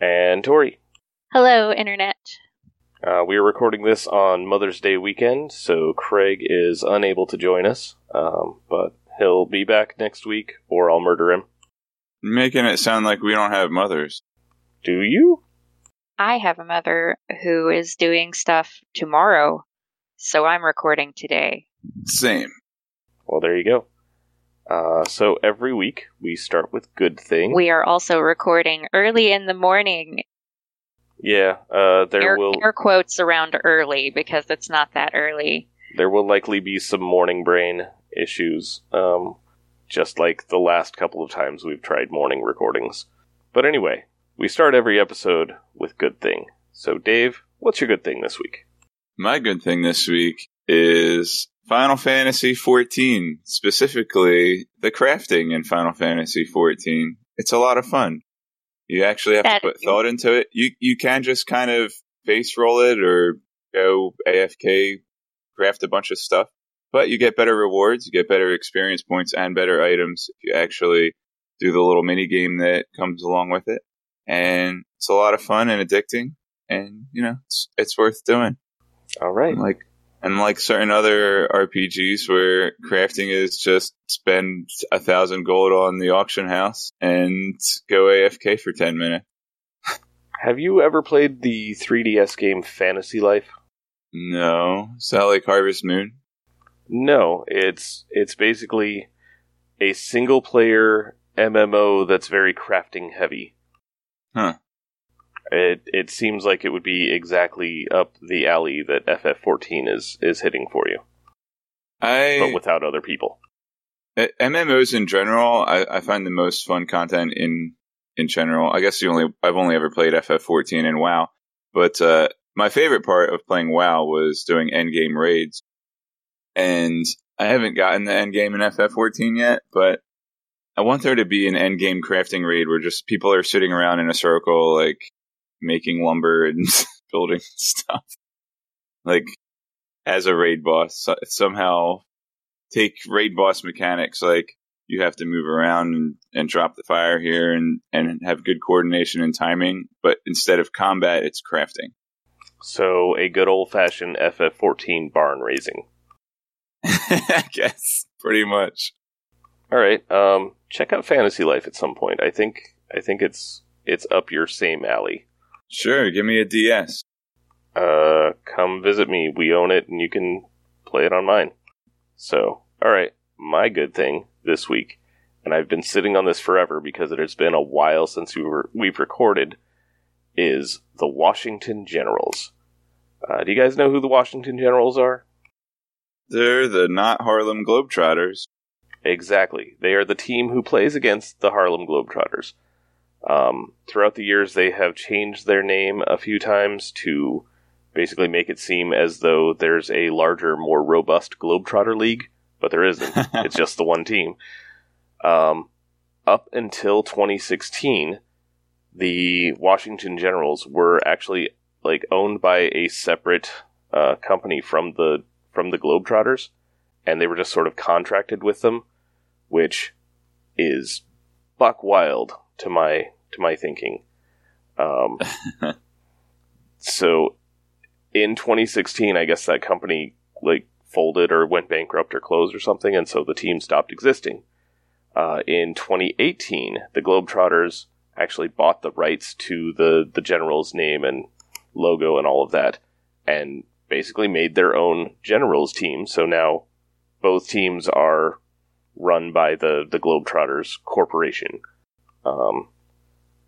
And Tori. Hello, Internet. Uh, we are recording this on Mother's Day weekend, so Craig is unable to join us, um, but he'll be back next week, or I'll murder him. Making it sound like we don't have mothers. Do you? I have a mother who is doing stuff tomorrow, so I'm recording today. Same. Well, there you go. Uh, so every week we start with good thing. We are also recording early in the morning. yeah, uh, there Air, will air quotes around early because it's not that early. there will likely be some morning brain issues, um, just like the last couple of times we've tried morning recordings. But anyway, we start every episode with good thing. So, Dave, what's your good thing this week? My good thing this week is Final Fantasy XIV, specifically the crafting in Final Fantasy XIV. It's a lot of fun. You actually have That- to put thought into it. You you can just kind of face roll it or go AFK, craft a bunch of stuff, but you get better rewards, you get better experience points and better items if you actually do the little mini game that comes along with it. And it's a lot of fun and addicting, and you know it's it's worth doing. All right. Like unlike certain other RPGs where crafting is just spend a thousand gold on the auction house and go AFK for ten minutes. Have you ever played the 3DS game Fantasy Life? No, is that like Harvest Moon? No, it's it's basically a single player MMO that's very crafting heavy. Huh. It it seems like it would be exactly up the alley that FF14 is is hitting for you, but without other people. MMOs in general, I, I find the most fun content in in general. I guess the only I've only ever played FF14 and WoW, but uh, my favorite part of playing WoW was doing endgame raids, and I haven't gotten the endgame in FF14 yet, but I want there to be an endgame crafting raid where just people are sitting around in a circle, like making lumber and building stuff, like as a raid boss. Somehow take raid boss mechanics like you have to move around and, and drop the fire here and, and have good coordination and timing, but instead of combat, it's crafting. So a good old fashioned FF14 barn raising. I guess pretty much. All right, um, check out Fantasy Life at some point. I think I think it's it's up your same alley. Sure, give me a DS. uh, come visit me. We own it, and you can play it on mine. So, all right, my good thing this week, and I've been sitting on this forever because it has been a while since we were we've recorded, is the Washington Generals. Uh, do you guys know who the Washington Generals are? They're the not Harlem Globetrotters. Exactly. They are the team who plays against the Harlem Globetrotters. Um, throughout the years, they have changed their name a few times to basically make it seem as though there's a larger, more robust Globetrotter League, but there isn't. it's just the one team. Um, up until 2016, the Washington Generals were actually like owned by a separate uh, company from the from the Globetrotters, and they were just sort of contracted with them, which is buck wild to my to my thinking. Um, so in 2016, I guess that company like folded or went bankrupt or closed or something, and so the team stopped existing. Uh, in 2018, the Globetrotters actually bought the rights to the the Generals name and logo and all of that, and basically made their own Generals team. So now both teams are run by the the Globetrotters Corporation. Um,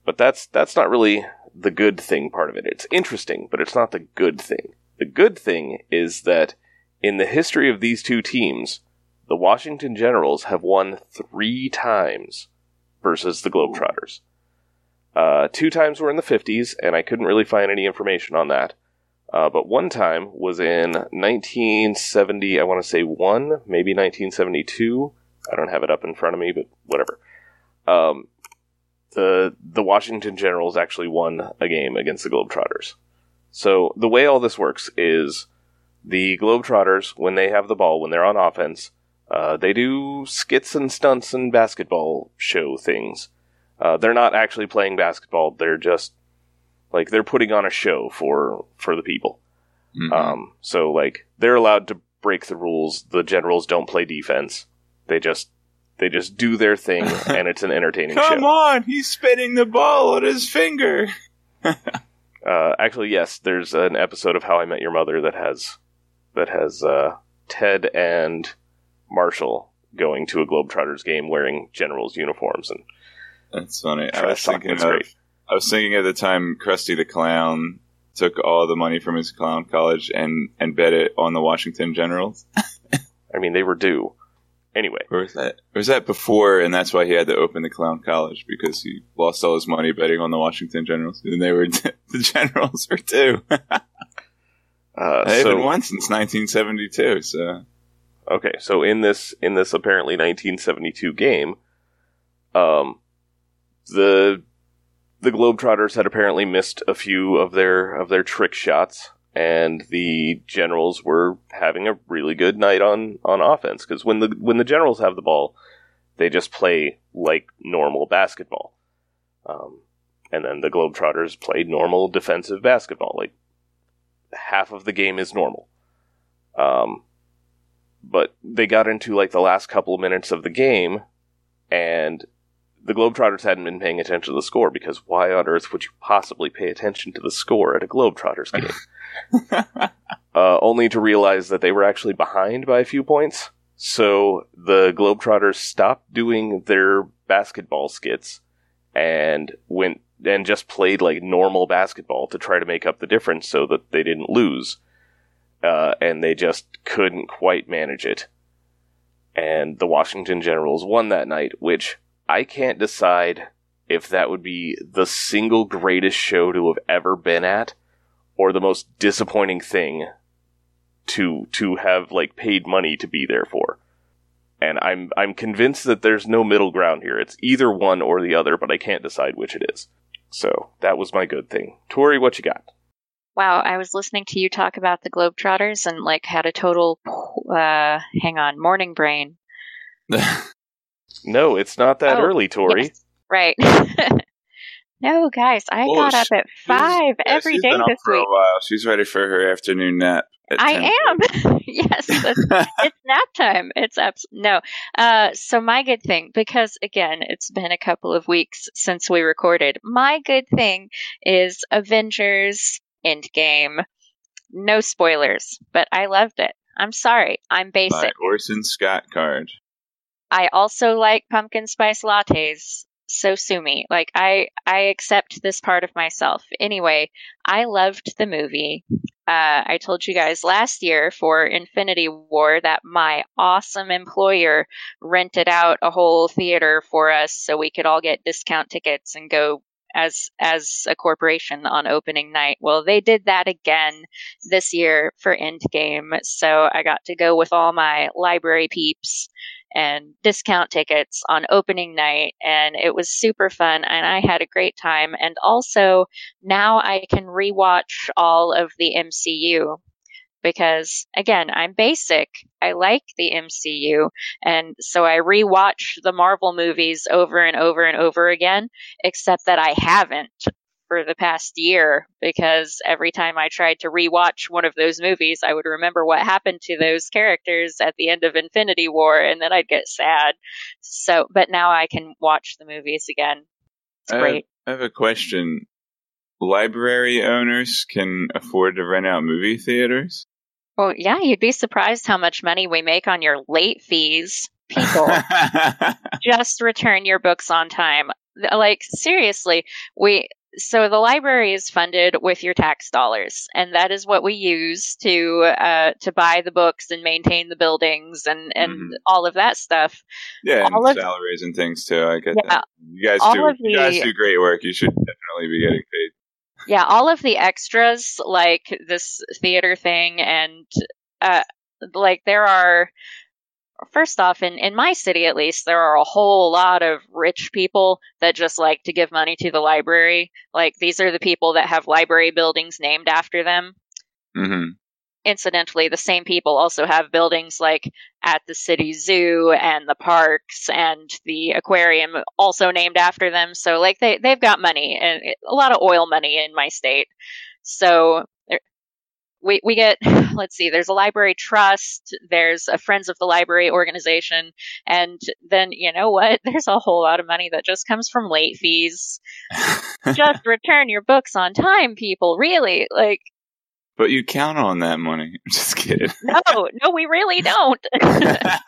but that's that's not really the good thing part of it. It's interesting, but it's not the good thing. The good thing is that in the history of these two teams, the Washington Generals have won three times versus the Globetrotters. Uh, two times were in the 50s, and I couldn't really find any information on that. Uh, but one time was in 1970, I want to say one, maybe 1972. I don't have it up in front of me, but whatever. Um, the the Washington Generals actually won a game against the Globetrotters. So the way all this works is the Globetrotters, when they have the ball, when they're on offense, uh, they do skits and stunts and basketball show things. Uh, they're not actually playing basketball; they're just like they're putting on a show for for the people. Mhm. Um, so like they're allowed to break the rules. The generals don't play defense. They just they just do their thing, and it's an entertaining Come show. Come on, he's spinning the ball on his finger. Uh, actually, yes, there's an episode of How I Met Your Mother that has that has uh, Ted and Marshall going to a Globetrotters game wearing generals uniforms, and That's funny. I was thinking of, great. I was thinking at the time Krusty the Clown took all the money from his clown college and and bet it on the Washington Generals. I mean they were due. Anyway, Or was that or was that before and that's why he had to open the clown college because he lost all his money betting on the Washington Generals. And they were the Generals were too. uh, They haven't so won since 1972. So Okay, so in this in this apparently 1972 game, um, the the Globetrotters had apparently missed a few of their of their trick shots, and the Generals were having a really good night on on offense because when the when the Generals have the ball, they just play like normal basketball, um, and then the Globetrotters played normal defensive basketball. Like half of the game is normal. Um, but they got into like the last couple of minutes of the game, and the Globetrotters hadn't been paying attention to the score because why on earth would you possibly pay attention to the score at a Globetrotters game? uh, only to realize that they were actually behind by a few points. So the Globetrotters stopped doing their basketball skits and went and just played like normal basketball to try to make up the difference so that they didn't lose uh, and they just couldn't quite manage it. And the Washington Generals won that night, which I can't decide if that would be the single greatest show to have ever been at, or the most disappointing thing to to have like paid money to be there for. And I'm I'm convinced that there's no middle ground here. It's either one or the other, but I can't decide which it is. So that was my good thing. Tori, what you got? Wow, I was listening to you talk about the Globetrotters and like had a total uh hang on, morning brain. No, it's not that Oh, early, Tori. Yes, right. no, guys, I Well, got up at five Yeah, every day been up this for a week. while. She's ready for her afternoon nap. I am. yes, that's- it's nap time. It's abs- no. Uh, so my good thing, because again, it's been a couple of weeks since we recorded. My good thing is Avengers Endgame. No spoilers, but I loved it. I'm sorry. I'm By basic. Orson Scott Card. I also like pumpkin spice lattes. So sue me. Like I I accept this part of myself. Anyway, I loved the movie. Uh, I told you guys last year for Infinity War that my awesome employer rented out a whole theater for us so we could all get discount tickets and go as as a corporation on opening night. Well, they did that again this year for Endgame, so I got to go with all my library peeps and discount tickets on opening night and it was super fun and I had a great time and also now I can rewatch all of the MCU because again I'm basic I like the MCU and so I rewatch the Marvel movies over and over and over again except that I haven't for the past year because every time I tried to rewatch one of those movies, I would remember what happened to those characters at the end of Infinity War and then I'd get sad. So, but now I can watch the movies again. It's Uh, great. I have a question. Library owners can afford to rent out movie theaters? Well, yeah, you'd be surprised how much money we make on your late fees. People, just return your books on time. Like seriously, we so the library is funded with your tax dollars, and that is what we use to uh, to buy the books and maintain the buildings and and Mhm. all of that stuff. Yeah, and of- salaries and things too. I get Yeah, that. You guys do. You guys do great work. You should definitely be getting paid. Yeah, all of the extras, like this theater thing, and uh, like there are. First off, in, in my city at least, there are a whole lot of rich people that just like to give money to the library. Like, these are the people that have library buildings named after them. hmm Incidentally, the same people also have buildings like at the city zoo and the parks and the aquarium also named after them. So, like, they, they've got money and a lot of oil money in my state. So, we, we get, let's see, there's a library trust, there's a Friends of the Library organization, and then, you know what? There's a whole lot of money that just comes from late fees. Just return your books on time, people. Really? Like, but you count on that money. I'm just kidding. no, no, we really don't.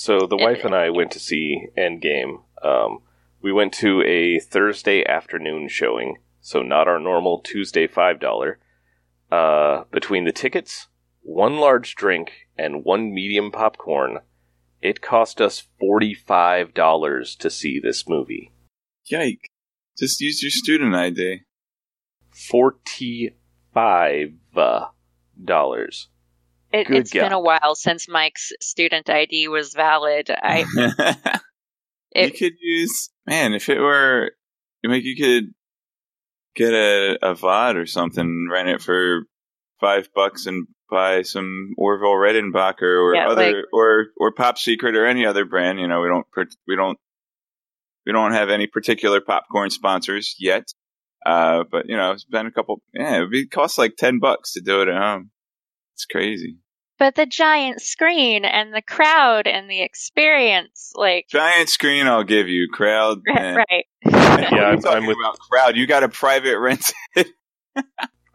So the wife and I went to see Endgame. Um, we went to a Thursday afternoon showing, so not our normal Tuesday five dollar. Uh, between the tickets, one large drink, and one medium popcorn, it cost us forty five dollars to see this movie. Yike! Just use your student ID. Forty five uh, dollars. It, Good it's been a while since Mike's student ID was valid. I you could use man if it were like you could get a, a VOD or something, rent it for five bucks and buy some Orville Redenbacher or Yeah, other like- or or Pop Secret or any other brand. You know, we don't we don't we don't have any particular popcorn sponsors yet. Uh, but you know, it's been a couple. Yeah, it would be cost like ten bucks to do it at home. It's crazy. but the giant screen and the crowd and the experience, like Giant screen, I'll give you. Crowd, right. What Yeah, you I'm- talking I'm with- about crowd. You got a private rent.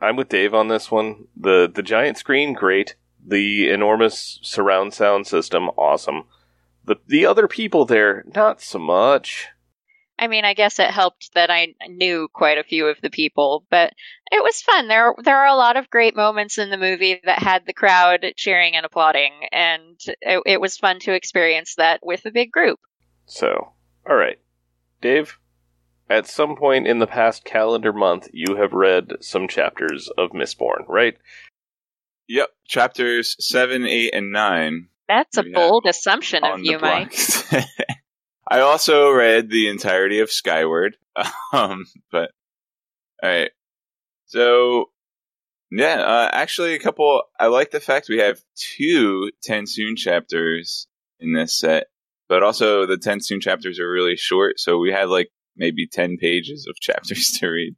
I'm with Dave on this one. The the giant screen, great. The enormous surround sound system, awesome. The the other people there, not so much. I mean, I guess it helped that I knew quite a few of the people, but it was fun. There, there are a lot of great moments in the movie that had the crowd cheering and applauding, and it, it was fun to experience that with a big group. So, all right, Dave. At some point in the past calendar month, you have read some chapters of Mistborn, right? Yep, chapters seven, eight, and nine That's a bold assumption of you, Mike. I also read the entirety of Skyward, um, but all right. So, yeah, uh, actually, a couple. I like the fact we have two Tensoon chapters in this set, but also the Tensoon chapters are really short, so we had like maybe ten pages of chapters to read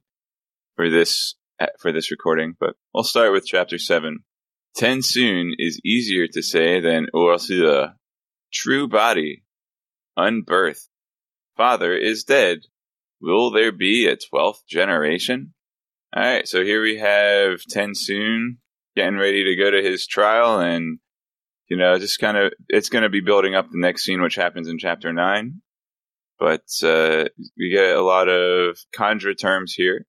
for this for this recording. But we'll start with chapter seven. Tensoon is easier to say than Ursula. True body, unbirth. Father is dead. Will there be a twelfth generation? All right, so here we have Tensoon getting ready to go to his trial, and you know, just kind of it's going to be building up the next scene, which happens in chapter nine. But uh, we get a lot of Kandra terms here.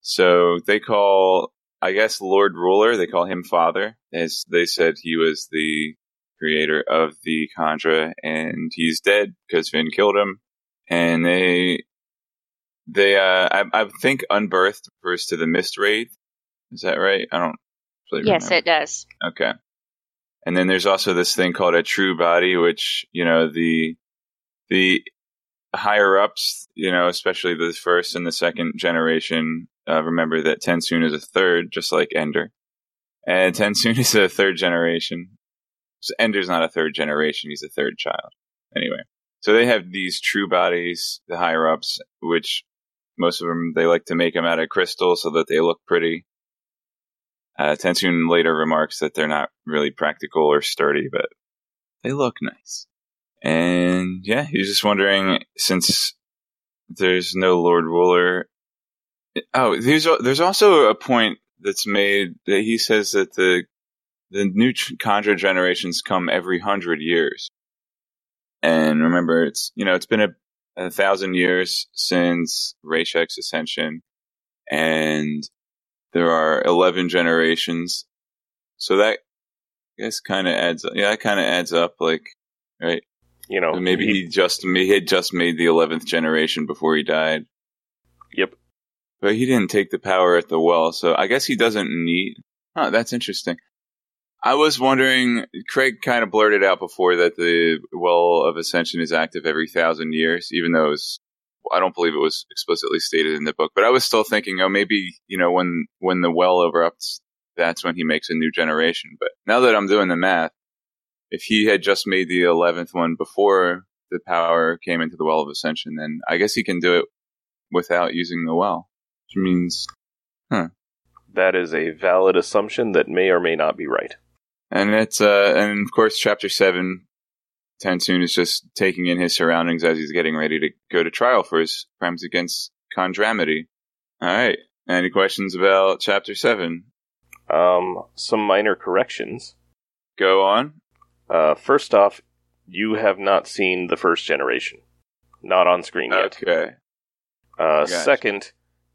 So they call, I guess, Lord Ruler. They call him Father, as they said he was the creator of the Kandra, and he's dead because Vin killed him. And they, they, uh, I, I think Unbirthed refers to the Mist Wraith. Is that right? I don't. Really Yes, remember. it does. Okay. And then there's also this thing called a true body, which, you know, the, the higher ups, you know, especially the first and the second generation, uh, remember that Tensoon is a third, just like Ender. And Tensoon is a third generation. So Ender's not a third generation, he's a third child. Anyway. So they have these true bodies, the higher ups, which most of them, they like to make them out of crystal so that they look pretty. Uh, Tensoon later remarks that they're not really practical or sturdy, but they look nice. And yeah, he's just wondering since there's no Lord Ruler. Oh, there's there's also a point that's made that he says that the the new ch- generations come every hundred years. And remember, it's you know it's been a a thousand years since Rashek's ascension, and there are eleven generations. So that I guess kind of adds. up. Yeah, that kind of adds up. Like, right? You know, maybe he, he just he had just made the eleventh generation before he died. Yep. But he didn't take the power at the well, so I guess he doesn't need. Huh, that's interesting. I was wondering, Craig kind of blurted out before that the Well of Ascension is active every thousand years, even though was, I don't believe it was explicitly stated in the book. But I was still thinking, oh, maybe you know when when the well erupts, that's when he makes a new generation. But now that I'm doing the math, if he had just made the eleventh one before the power came into the Well of Ascension, then I guess he can do it without using the well, which means, huh? That is a valid assumption that may or may not be right. And it's uh, and of course, chapter seven, TenSoon is just taking in his surroundings as he's getting ready to go to trial for his crimes against Kandramity. All right. Any questions about chapter seven? Um, some minor corrections. Go on. Uh, first off, you have not seen the first generation, not on screen yet. Okay. Uh, Gotcha. Second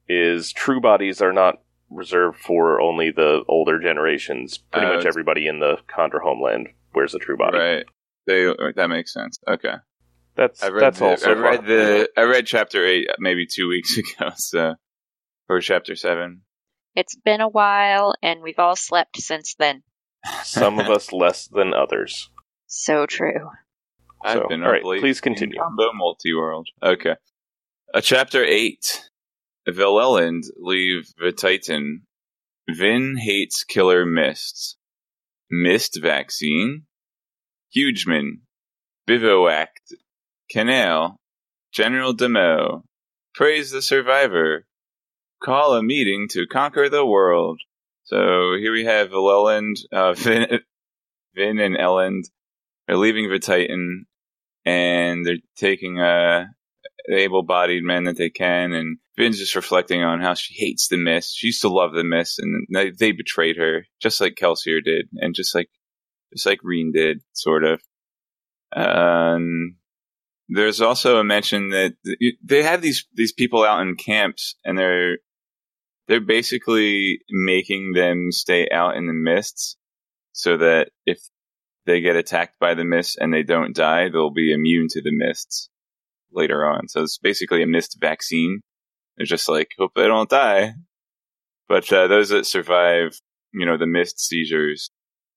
is true bodies are not reserved for only the older generations. Pretty Oh, much everybody in the Kandra homeland wears a true body. Right. They that makes sense. Okay. That's I read that's the, also I read the I read chapter eight maybe two weeks ago. So or chapter seven. It's been a while, and we've all slept since then. some of us less than others. So true. I've So, been all up right, late please continue. Combo multi world. Okay. Uh, chapter eight. Velelend leave Vetitan. Vin hates killer mists. Mist vaccine. Hugeman. Bivouacked. Canal. General Demoux. Praise the survivor. Call a meeting to conquer the world. So here we have Velelend, uh, Vin, Vin and Elend are leaving Vetitan and they're taking uh, the able-bodied men that they can. And Vin's just reflecting on how she hates the mist. She used to love the mist, and they, they betrayed her, just like Kelsier did, and just like just like Reen did, sort of. Um, there's also a mention that th- they have these these people out in camps, and they're they're basically making them stay out in the mists, so that if they get attacked by the mist and they don't die, they'll be immune to the mists later on. So it's basically a mist vaccine. They're just like, hope they don't die. But uh, those that survive, you know, the mist seizures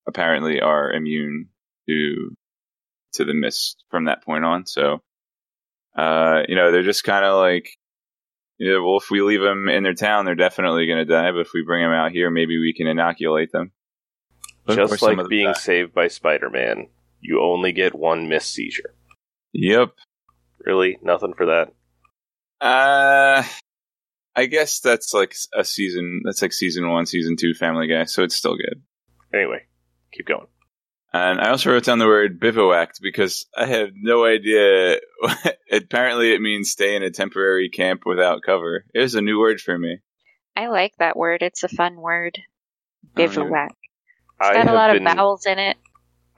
apparently are immune to to the mist from that point on. So, uh, you know, they're just kind of like, you know, well, if we leave them in their town, they're definitely going to die. But if we bring them out here, maybe we can inoculate them. Just like being die. saved by Spider-Man, you only get one mist seizure. Yep. Really, nothing for that. Uh, I guess that's like a season. That's like season one, season two, Family Guy. So it's still good. Anyway, keep going. And I also wrote down the word bivouacked because I have no idea. Apparently, it means stay in a temporary camp without cover. It is a new word for me. I like that word. It's a fun word. Oh, Bivouac. It's I got a lot been, of vowels in it.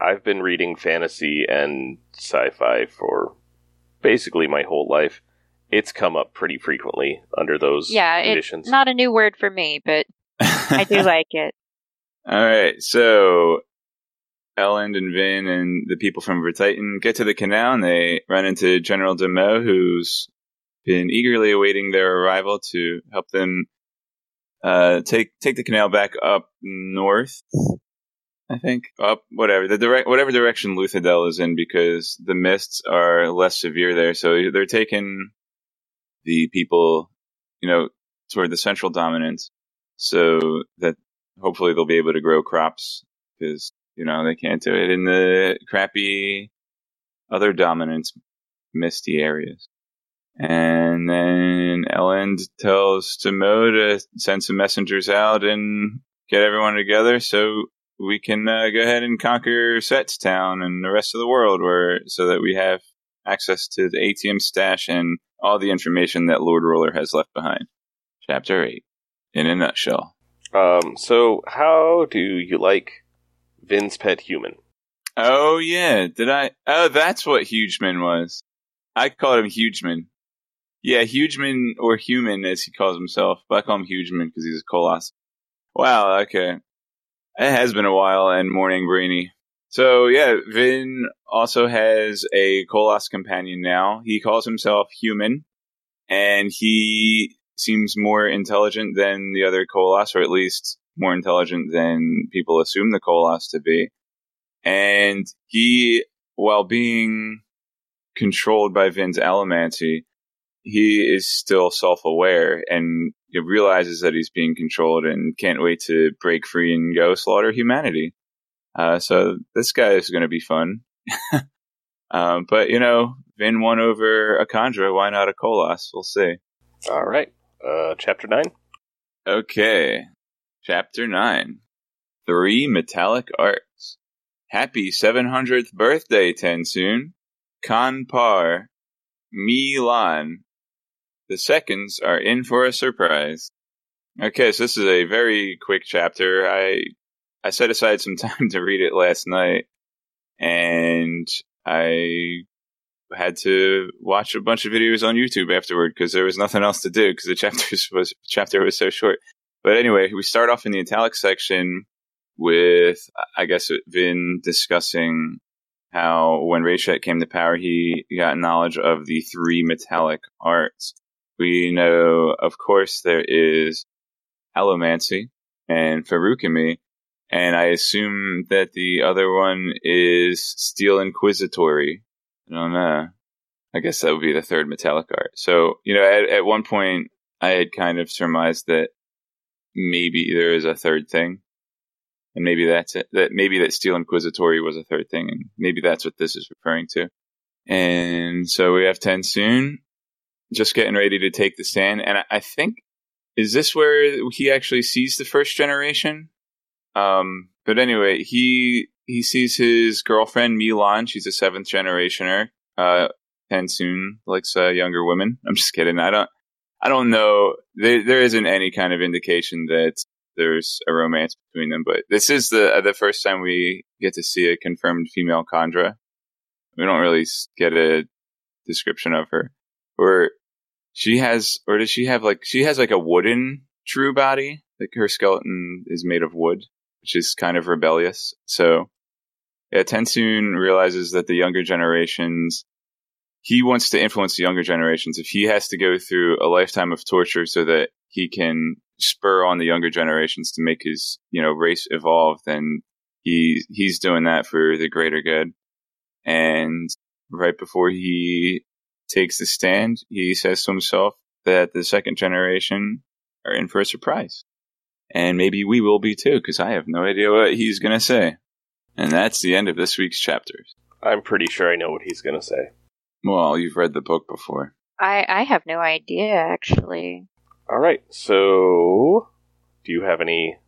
I've been reading fantasy and sci-fi for basically my whole life. It's come up pretty frequently under those Yeah, conditions. it's not a new word for me, but I do like it. All right, so Elend and Vin and the people from Vetitan get to the canal and they run into General Demoux, who's been eagerly awaiting their arrival to help them uh, take take the canal back up north. I think up whatever the direct whatever direction Luthadel is in because the mists are less severe there, so they're taking the people, you know, toward the central dominance, so that hopefully they'll be able to grow crops because you know they can't do it in the crappy other dominant misty areas. And then Elend tells Demoux to send some messengers out and get everyone together so we can uh, go ahead and conquer Setstown and the rest of the world, where so that we have access to the ATM stash and all the information that Lord Ruler has left behind. Chapter eight, in a nutshell. Um, so, how do you like Vin's pet human? Oh yeah, did I? Oh, that's what Hugeman was. I called him Hugeman. Yeah, Hugeman or Human as he calls himself, but I call him Hugeman because he's a Koloss. Wow, okay. It has been a while and morning brainy. So yeah, Vin also has a Koloss companion now. He calls himself Human, and he seems more intelligent than the other Koloss, or at least more intelligent than people assume the Koloss to be. And he, while being controlled by Vin's allomancy, he is still self-aware and realizes that he's being controlled and can't wait to break free and go slaughter humanity. Uh, so this guy is going to be fun. um, but you know, Vin won over a Kandra. Why not a Koloss? We'll see. All right. Uh, chapter nine. Okay. Chapter nine. Three metallic arts. Happy 700th birthday, TenSoon. Kan Par. MeLaan. The seconds are in for a surprise. Okay, so this is a very quick chapter. I I set aside some time to read it last night, and I had to watch a bunch of videos on YouTube afterward because there was nothing else to do because the chapter was chapter was so short. But anyway, we start off in the italic section with I guess Vin discussing how when Rashek came to power, he got knowledge of the three metallic arts. We know, of course, there is allomancy and feruchemy, and I assume that the other one is steel inquisitory. I don't know. I guess that would be the third metallic art. So, you know, at, at one point I had kind of surmised that maybe there is a third thing. And maybe that's it. That maybe that steel inquisitory was a third thing, and maybe that's what this is referring to. And so we have TenSoon just getting ready to take the stand. And I, think, is this where he actually sees the first generation? Um, but anyway, he he sees his girlfriend MeLaan. She's a seventh generationer. Uh, TenSoon likes uh, younger women. I'm just kidding. I don't. I don't know. There, there isn't any kind of indication that there's a romance between them. But this is the the first time we get to see a confirmed female Kandra. We don't really get a description of her. Or she has, or does she have like she has like a wooden true body? Like her skeleton is made of wood, which is kind of rebellious. So yeah, TenSoon realizes that the younger generations he wants to influence the younger generations. If he has to go through a lifetime of torture so that he can spur on the younger generations to make his, you know, race evolve, then he he's doing that for the greater good. And right before he takes the stand, he says to himself that the second generation are in for a surprise. And maybe we will be too, because I have no idea what he's going to say. And that's the end of this week's chapters. I'm pretty sure I know what he's going to say. Well, you've read the book before. I, I have no idea, actually. All right. So, do you have any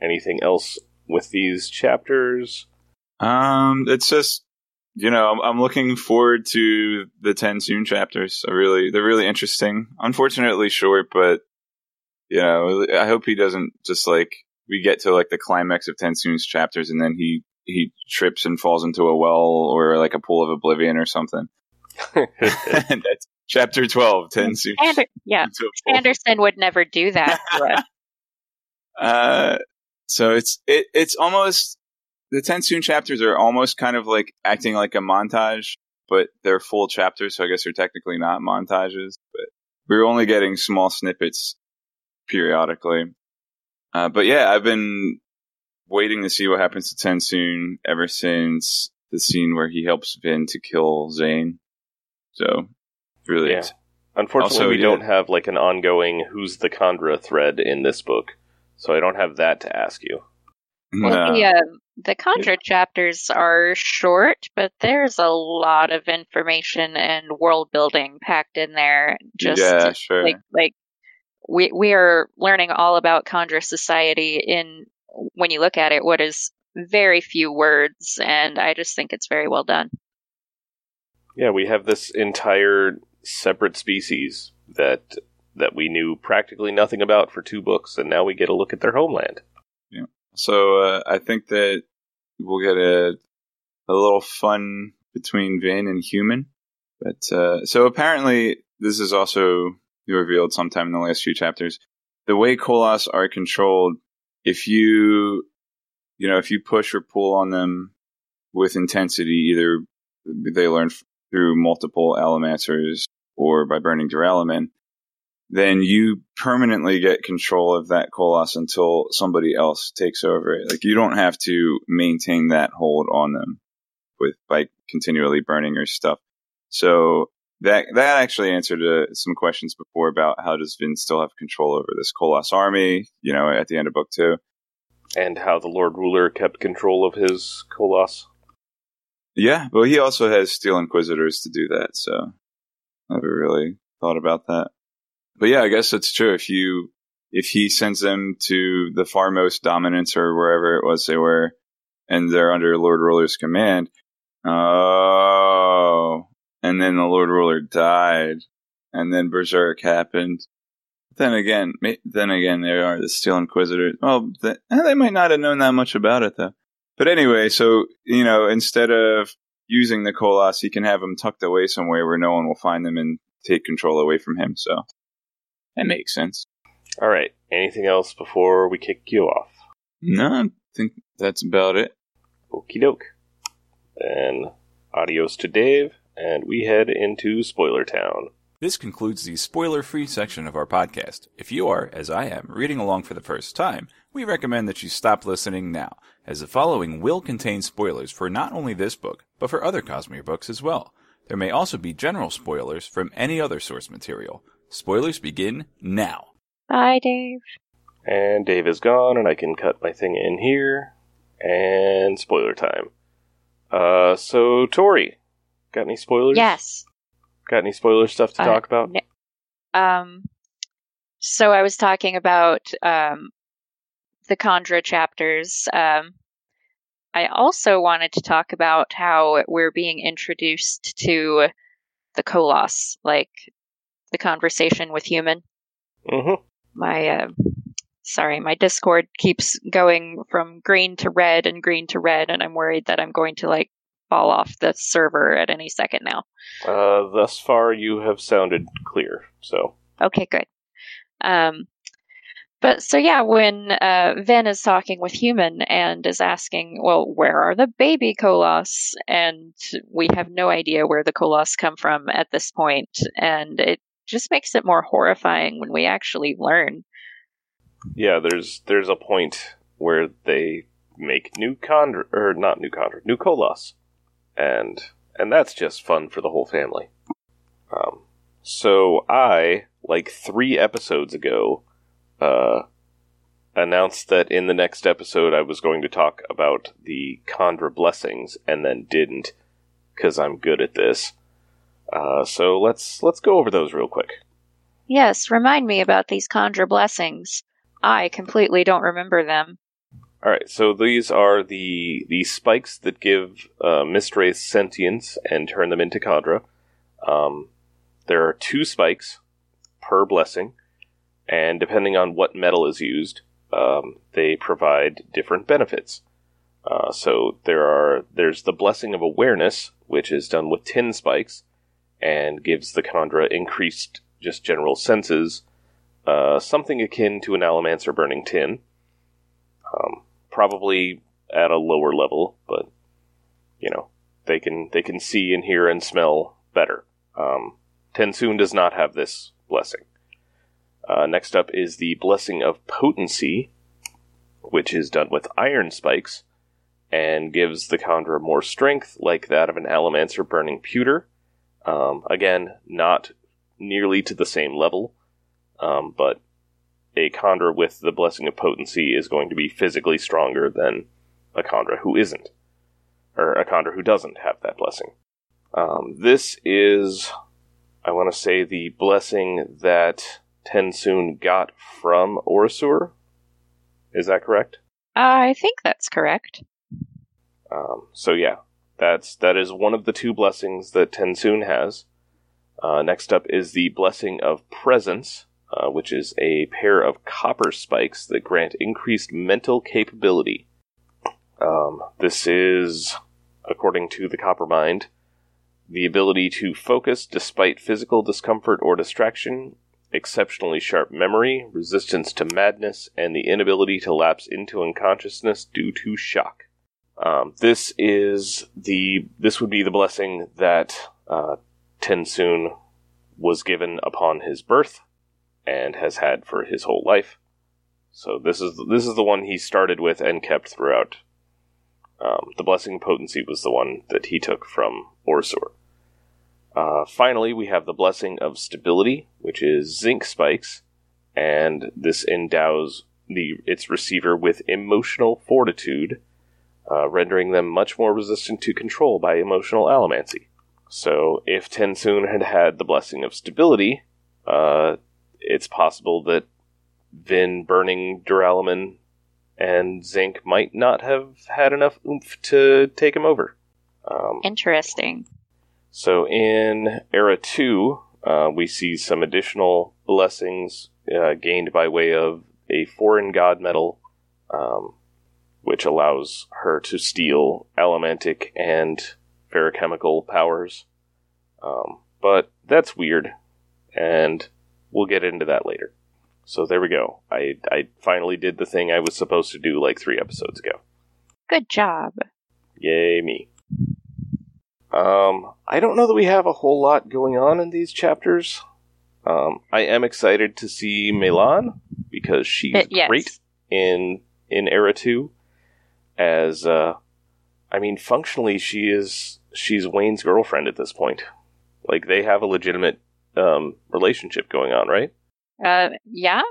anything else with these chapters? Um, it's just you know, I'm, I'm looking forward to the TenSoon chapters. I really, they're really interesting. Unfortunately short, but you know, I hope he doesn't just like we get to like the climax of TenSoon's chapters and then he he trips and falls into a well or like a pool of oblivion or something. That's chapter twelve, TenSoon. Ander- yeah, Anderson would never do that. uh, so it's it it's almost the TenSoon chapters are almost kind of like acting like a montage, but they're full chapters, so I guess they're technically not montages. But we're only getting small snippets periodically. Uh, but yeah, I've been waiting to see what happens to TenSoon ever since the scene where he helps Vin to kill Zane. So really, yeah. Unfortunately, also, we don't have like an ongoing "Who's the Kandra" thread in this book, so I don't have that to ask you. Well, no. The, the Kandra chapters are short, but there's a lot of information and world building packed in there. Just yeah, sure. like like we we are learning all about Kandra society in when you look at it, what is very few words, and I just think it's very well done. Yeah, we have this entire separate species that that we knew practically nothing about for two books, and now we get a look at their homeland. So uh, I think that we'll get a a little fun between Vin and Human. But uh, so apparently, this is also revealed sometime in the last few chapters. The way Koloss are controlled, if you, you know, if you push or pull on them with intensity, either they learn through multiple Allomancers or by burning Duralumin, then you permanently get control of that Koloss until somebody else takes over it. Like you don't have to maintain that hold on them with by continually burning your stuff. So that that actually answered uh, some questions before about how does Vin still have control over this Koloss army? You know, at the end of book two, and how the Lord Ruler kept control of his Koloss. Yeah, well, he also has Steel Inquisitors to do that, so I never really thought about that. But yeah, I guess it's true. If you if he sends them to the farmost dominance or wherever it was they were, and they're under Lord Ruler's command, oh, and then the Lord Ruler died, and then Berserk happened. Then again, then again, there are the Steel Inquisitors. Well, they, eh, they might not have known that much about it though. But anyway, so you know, instead of using the Koloss, he can have them tucked away somewhere where no one will find them and take control away from him. So that makes sense. All right. Anything else before we kick you off? No, I think that's about it. Okie doke. Then adios to Dave, and we head into Spoiler Town. This concludes the spoiler free section of our podcast. If you are, as I am, reading along for the first time, we recommend that you stop listening now, as the following will contain spoilers for not only this book, but for other Cosmere books as well. There may also be general spoilers from any other source material. Spoilers begin now. Bye, Dave. And Dave is gone, and I can cut my thing in here. And spoiler time. Uh, so Tori, got any spoilers? Yes. Got any spoiler stuff to uh, talk about? um, so I was talking about um the Kandra chapters. Um, I also wanted to talk about how we're being introduced to the Koloss, like the conversation with human. Mm-hmm. My, uh, sorry, my Discord keeps going from green to red and green to red, and I'm worried that I'm going to like fall off the server at any second now. Uh, thus far, you have sounded clear. So okay, good. Um, but so yeah, when uh, Vin is talking with Human and is asking, "Well, where are the baby Koloss?" and we have no idea where the Koloss come from at this point, and it just makes it more horrifying when we actually learn. Yeah, there's there's a point where they make new Kandra or not new Kandra, new Koloss, and and that's just fun for the whole family. Um, so I like three episodes ago uh, announced that in the next episode I was going to talk about the Kandra blessings, and then didn't because I'm good at this. Uh, so let's let's go over those real quick. Yes, remind me about these Kandra blessings. I completely don't remember them. All right, so these are the the spikes that give uh, sentience and turn them into Kandra. Um, there are two spikes per blessing and depending on what metal is used, um, they provide different benefits. Uh, so there are there's the blessing of awareness, which is done with tin spikes, and gives the Kandra increased just general senses, uh, something akin to an Allomancer burning tin. Um, probably at a lower level, but you know they can they can see and hear and smell better. Um, TenSoon does not have this blessing. Uh, next up is the Blessing of Potency, which is done with iron spikes and gives the Kandra more strength, like that of an Allomancer burning pewter. Um, again, not nearly to the same level, um, but a Kandra with the Blessing of Potency is going to be physically stronger than a Kandra who isn't, or a Kandra who doesn't have that blessing. Um, this is, I want to say, the blessing that TenSoon got from OreSeur. Is that correct? I think that's correct. Um, so yeah, that's that is one of the two blessings that TenSoon has. Uh, next up is the blessing of presence, uh, which is a pair of copper spikes that grant increased mental capability. Um, this is, according to the Copper Mind, the ability to focus despite physical discomfort or distraction, exceptionally sharp memory, resistance to madness, and the inability to lapse into unconsciousness due to shock. Um, this is the this would be the blessing that uh, was given upon his birth and has had for his whole life. So this is this is the one he started with and kept throughout. Um, the blessing potency was the one that he took from OreSeur. Uh, finally, we have the blessing of stability, which is zinc spikes, and this endows the its receiver with emotional fortitude, uh, rendering them much more resistant to control by emotional allomancy. So, if TenSoon had had the blessing of stability, uh, it's possible that Vin burning Duralumin and Zinc might not have had enough oomph to take him over. Um, Interesting. so in Era 2, uh, we see some additional blessings uh, gained by way of a foreign god metal, um, which allows her to steal allomantic and ferrochemical powers. Um, but that's weird, and we'll get into that later. So there we go. I, I finally did the thing I was supposed to do like three episodes ago. Good job. Yay me. Um, I don't know that we have a whole lot going on in these chapters. Um, I am excited to see MeLaan because she's Uh, yes. great in in Era Two. As uh, I mean, functionally, she is she's Wayne's girlfriend at this point. Like they have a legitimate um, relationship going on, right? Uh, yeah,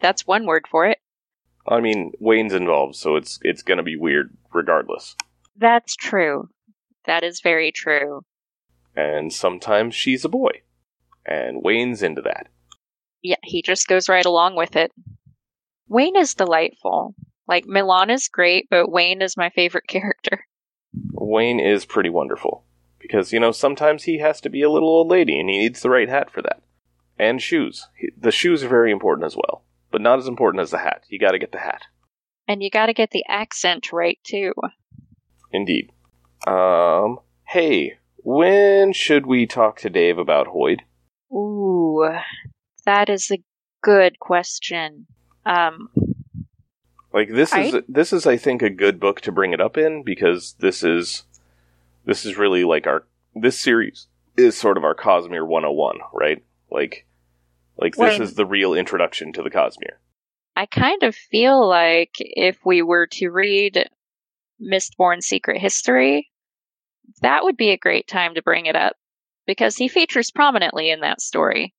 that's one word for it. I mean, Wayne's involved, so it's it's gonna be weird regardless. That's true. That is very true. And sometimes she's a boy, and Wayne's into that. Yeah, he just goes right along with it. Wayne is delightful. Like MeLaan is great, but Wayne is my favorite character. Wayne is pretty wonderful because you know sometimes he has to be a little old lady, and he needs the right hat for that, and shoes. The shoes are very important as well, but not as important as the hat. You got to get the hat. And you gotta get the accent right too. Indeed. Um. Hey, when should we talk to Dave about Hoid? Ooh, that is a good question. Um, Like this is I- this is I think a good book to bring it up in because this is this is really like our this series is sort of our Cosmere 101, right? Like like this When- is the real introduction to the Cosmere. I kind of feel like if we were to read Mistborn Secret History, that would be a great time to bring it up because he features prominently in that story.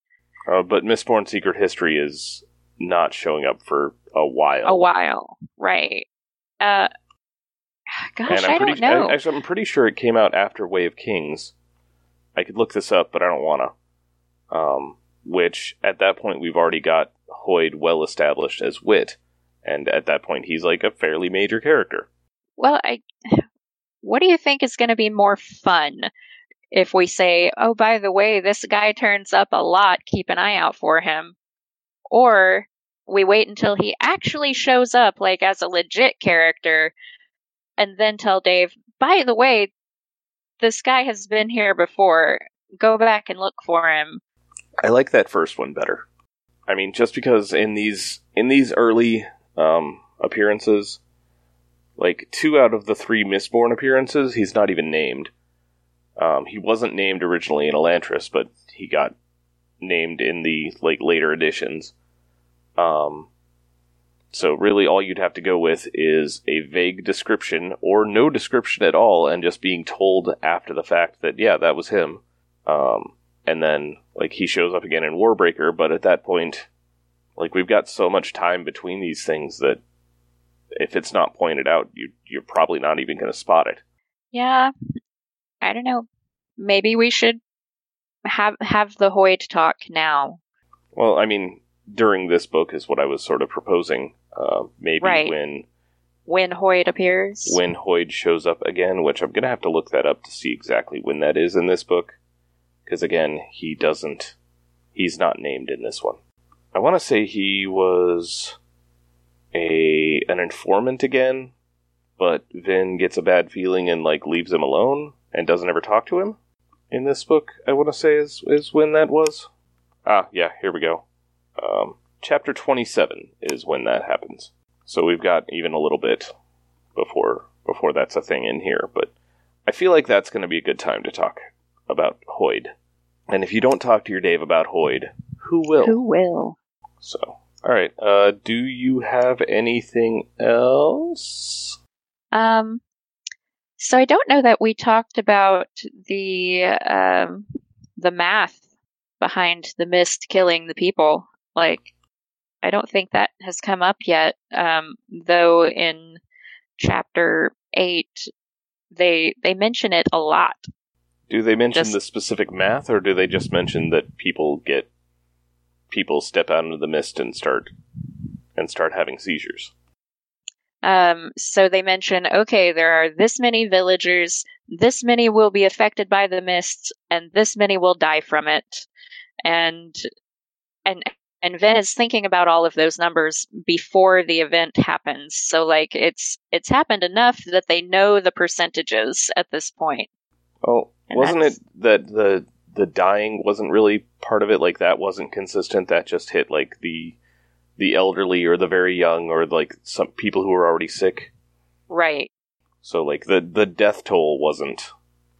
Uh, but Mistborn Secret History is not showing up for a while. A while, right? Uh, gosh, I pretty don't know. I, actually I'm pretty sure it came out after Way of Kings. I could look this up, but I don't wanna. Um, which at that point we've already got Hoid well established as Wit, and at that point he's like a fairly major character. Well, I. What do you think is going to be more fun if we say, "Oh, by the way, this guy turns up a lot. Keep an eye out for him," or we wait until he actually shows up, like as a legit character, and then tell Dave, "By the way, this guy has been here before. Go back and look for him." I like that first one better. I mean, just because in these in these early um, appearances, like two out of the three Mistborn appearances, he's not even named. Um, he wasn't named originally in Elantris, but he got named in the like later editions. Um, so really, all you'd have to go with is a vague description or no description at all, and just being told after the fact that yeah, that was him. Um, and then like he shows up again in Warbreaker, but at that point, like we've got so much time between these things that if it's not pointed out, you you're probably not even going to spot it. Yeah, I don't know. Maybe we should have have the Hoid talk now. Well, I mean, during this book is what I was sort of proposing. Uh, maybe Right. when when Hoid appears. when Hoid shows up again, which I'm going to have to look that up to see exactly when that is in this book, because again, he doesn't. He's not named in this one. I want to say he was a an informant again, but Vin gets a bad feeling and like leaves him alone and doesn't ever talk to him. in this book. I want to say is is when that was. Ah, yeah, here we go. Um, chapter twenty-seven is when that happens. So we've got even a little bit before before that's a thing in here, but I feel like that's going to be a good time to talk about Hoid. And if you don't talk to your Dave about Hoid, who will? Who will? So, all right. Uh, do you have anything else? Um, so I don't know that we talked about the um, the math behind the mist killing the people. Like, I don't think that has come up yet. Um, though in chapter eight, they they mention it a lot. Do they mention Just- the specific math, or do they just mention that people get people step out into the mist and start and start having seizures? Um, so they mention, okay, there are this many villagers, this many will be affected by the mist, and this many will die from it. And and and Vin is thinking about all of those numbers before the event happens. So like it's it's happened enough that they know the percentages at this point. Oh, And wasn't it that the the dying wasn't really part of it? Like that wasn't consistent. That just hit like the the elderly or the very young or like some people who were already sick. Right. So like the the death toll wasn't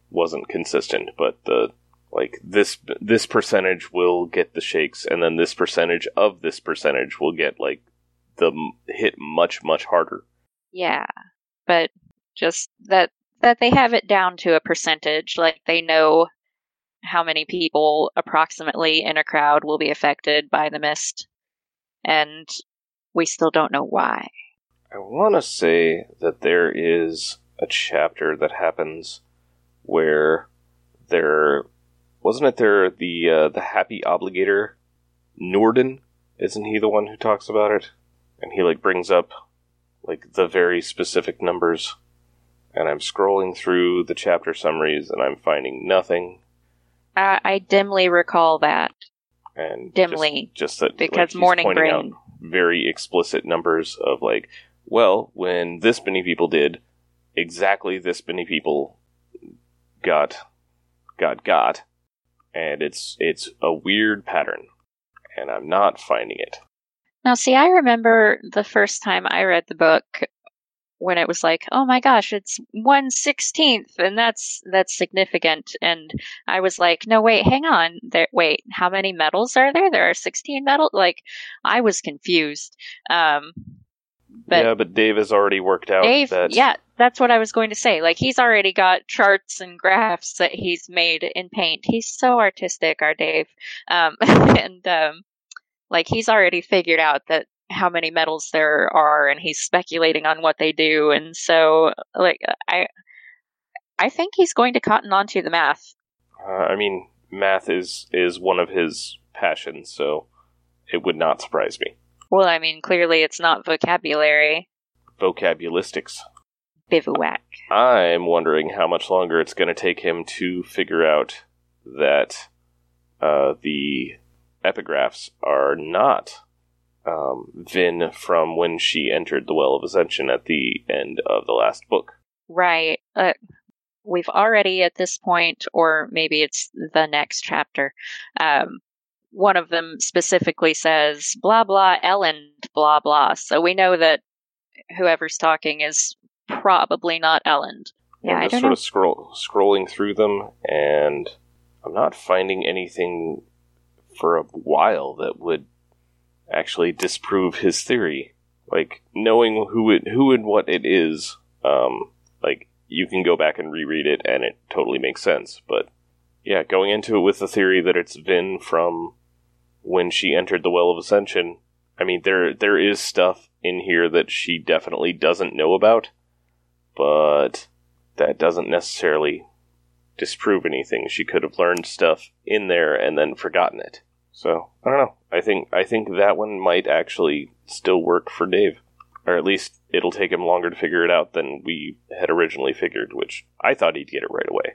wasn't consistent, but the like this this percentage will get the shakes, and then this percentage of this percentage will get like the hit much much harder. Yeah. But just that that they have it down to a percentage, like they know how many people approximately in a crowd will be affected by the mist. And we still don't know why. I want to say that there is a chapter that happens where there wasn't it there the uh, the happy obligator Noorden? Isn't he the one who talks about it? And he like brings up like the very specific numbers. And I'm scrolling through the chapter summaries and I'm finding nothing. I, I dimly recall that. And Dimly, just, just that like, because he's morning brain. very explicit numbers of like well when this many people did exactly this many people got got got and it's it's a weird pattern and i'm not finding it Now, see, I remember the first time I read the book when it was like, "Oh my gosh, it's one sixteenth, and that's that's significant." And I was like, "No, wait, hang on. There, wait, how many metals are there? There are sixteen metals." Like, I was confused. Um, but yeah but dave has already worked out Dave, that yeah, that's what I was going to say. Like, he's already got charts and graphs that he's made in Paint. He's so artistic, our Dave. Um, and um, like, he's already figured out that how many metals there are, and he's speculating on what they do. And so, like, I, I think he's going to cotton onto the math. uh, i mean math is is one of his passions so it would not surprise me Well, I mean, clearly it's not vocabulary. vocabulistics Bivouac. I'm wondering how much longer it's going to take him to figure out that uh, the epigraphs are not um, Vin from when she entered the Well of Ascension at the end of the last book. Right. Uh, we've already at this point, or maybe it's the next chapter. Um, one of them specifically says blah blah Elend blah blah. So we know that whoever's talking is probably not Elend. Yeah, I'm I just don't sort know. of scroll scrolling through them, and I'm not finding anything for a while that would actually disprove his theory. Like knowing who it who and what it is, um, like you can go back and reread it, and it totally makes sense. But yeah, going into it with the theory that it's Vin from when she entered the Well of Ascension. I mean, there there is stuff in here that she definitely doesn't know about, but that doesn't necessarily disprove anything. She could have learned stuff in there and then forgotten it. So I don't know. I think I think that one might actually still work for Dave, or at least it'll take him longer to figure it out than we had originally figured. Which I thought he'd get it right away.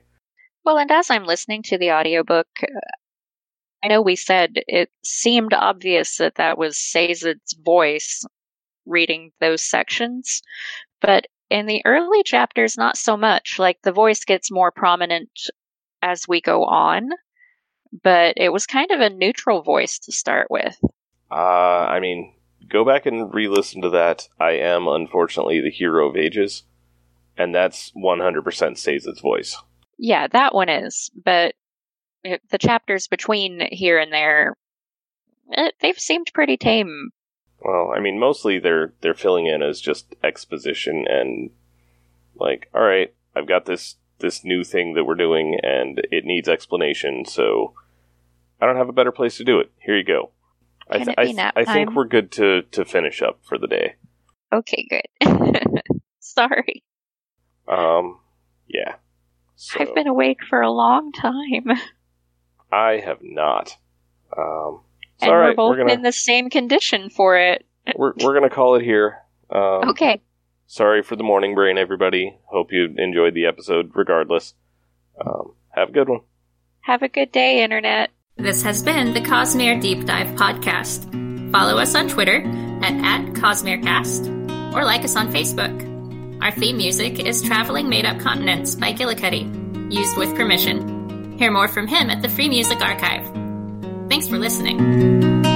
Well, and as I'm listening to the audiobook, uh, I know we said it seemed obvious that that was Sazed's voice reading those sections, but in the early chapters, not so much. Like the voice gets more prominent as we go on, but it was kind of a neutral voice to start with. Uh, I mean, go back and re-listen to that. I am unfortunately the hero of ages, and that's 100% Sazed's voice. Yeah, that one is, but it, the chapters between here and there, it, they've seemed pretty tame. Well, I mean, mostly they're they're filling in as just exposition and like, all right, I've got this this new thing that we're doing, and it needs explanation. So I don't have a better place to do it. Here you go. I, th- I, th- I think we're good to to finish up for the day. Okay, good. Sorry. Um, yeah. So I've been awake for a long time. I have not. Um, it's and all we're right. both We're gonna in the same condition for it. we're we're gonna call it here. Um, Okay. Sorry for the morning brain, everybody. Hope you enjoyed the episode. Regardless, um, have a good one. Have a good day, Internet. This has been the Cosmere Deep Dive Podcast. Follow us on Twitter at, at CosmereCast or like us on Facebook. Our theme music is Traveling Made Up Continents by Gillicuddy, used with permission. Hear more from him at the Free Music Archive. Thanks for listening.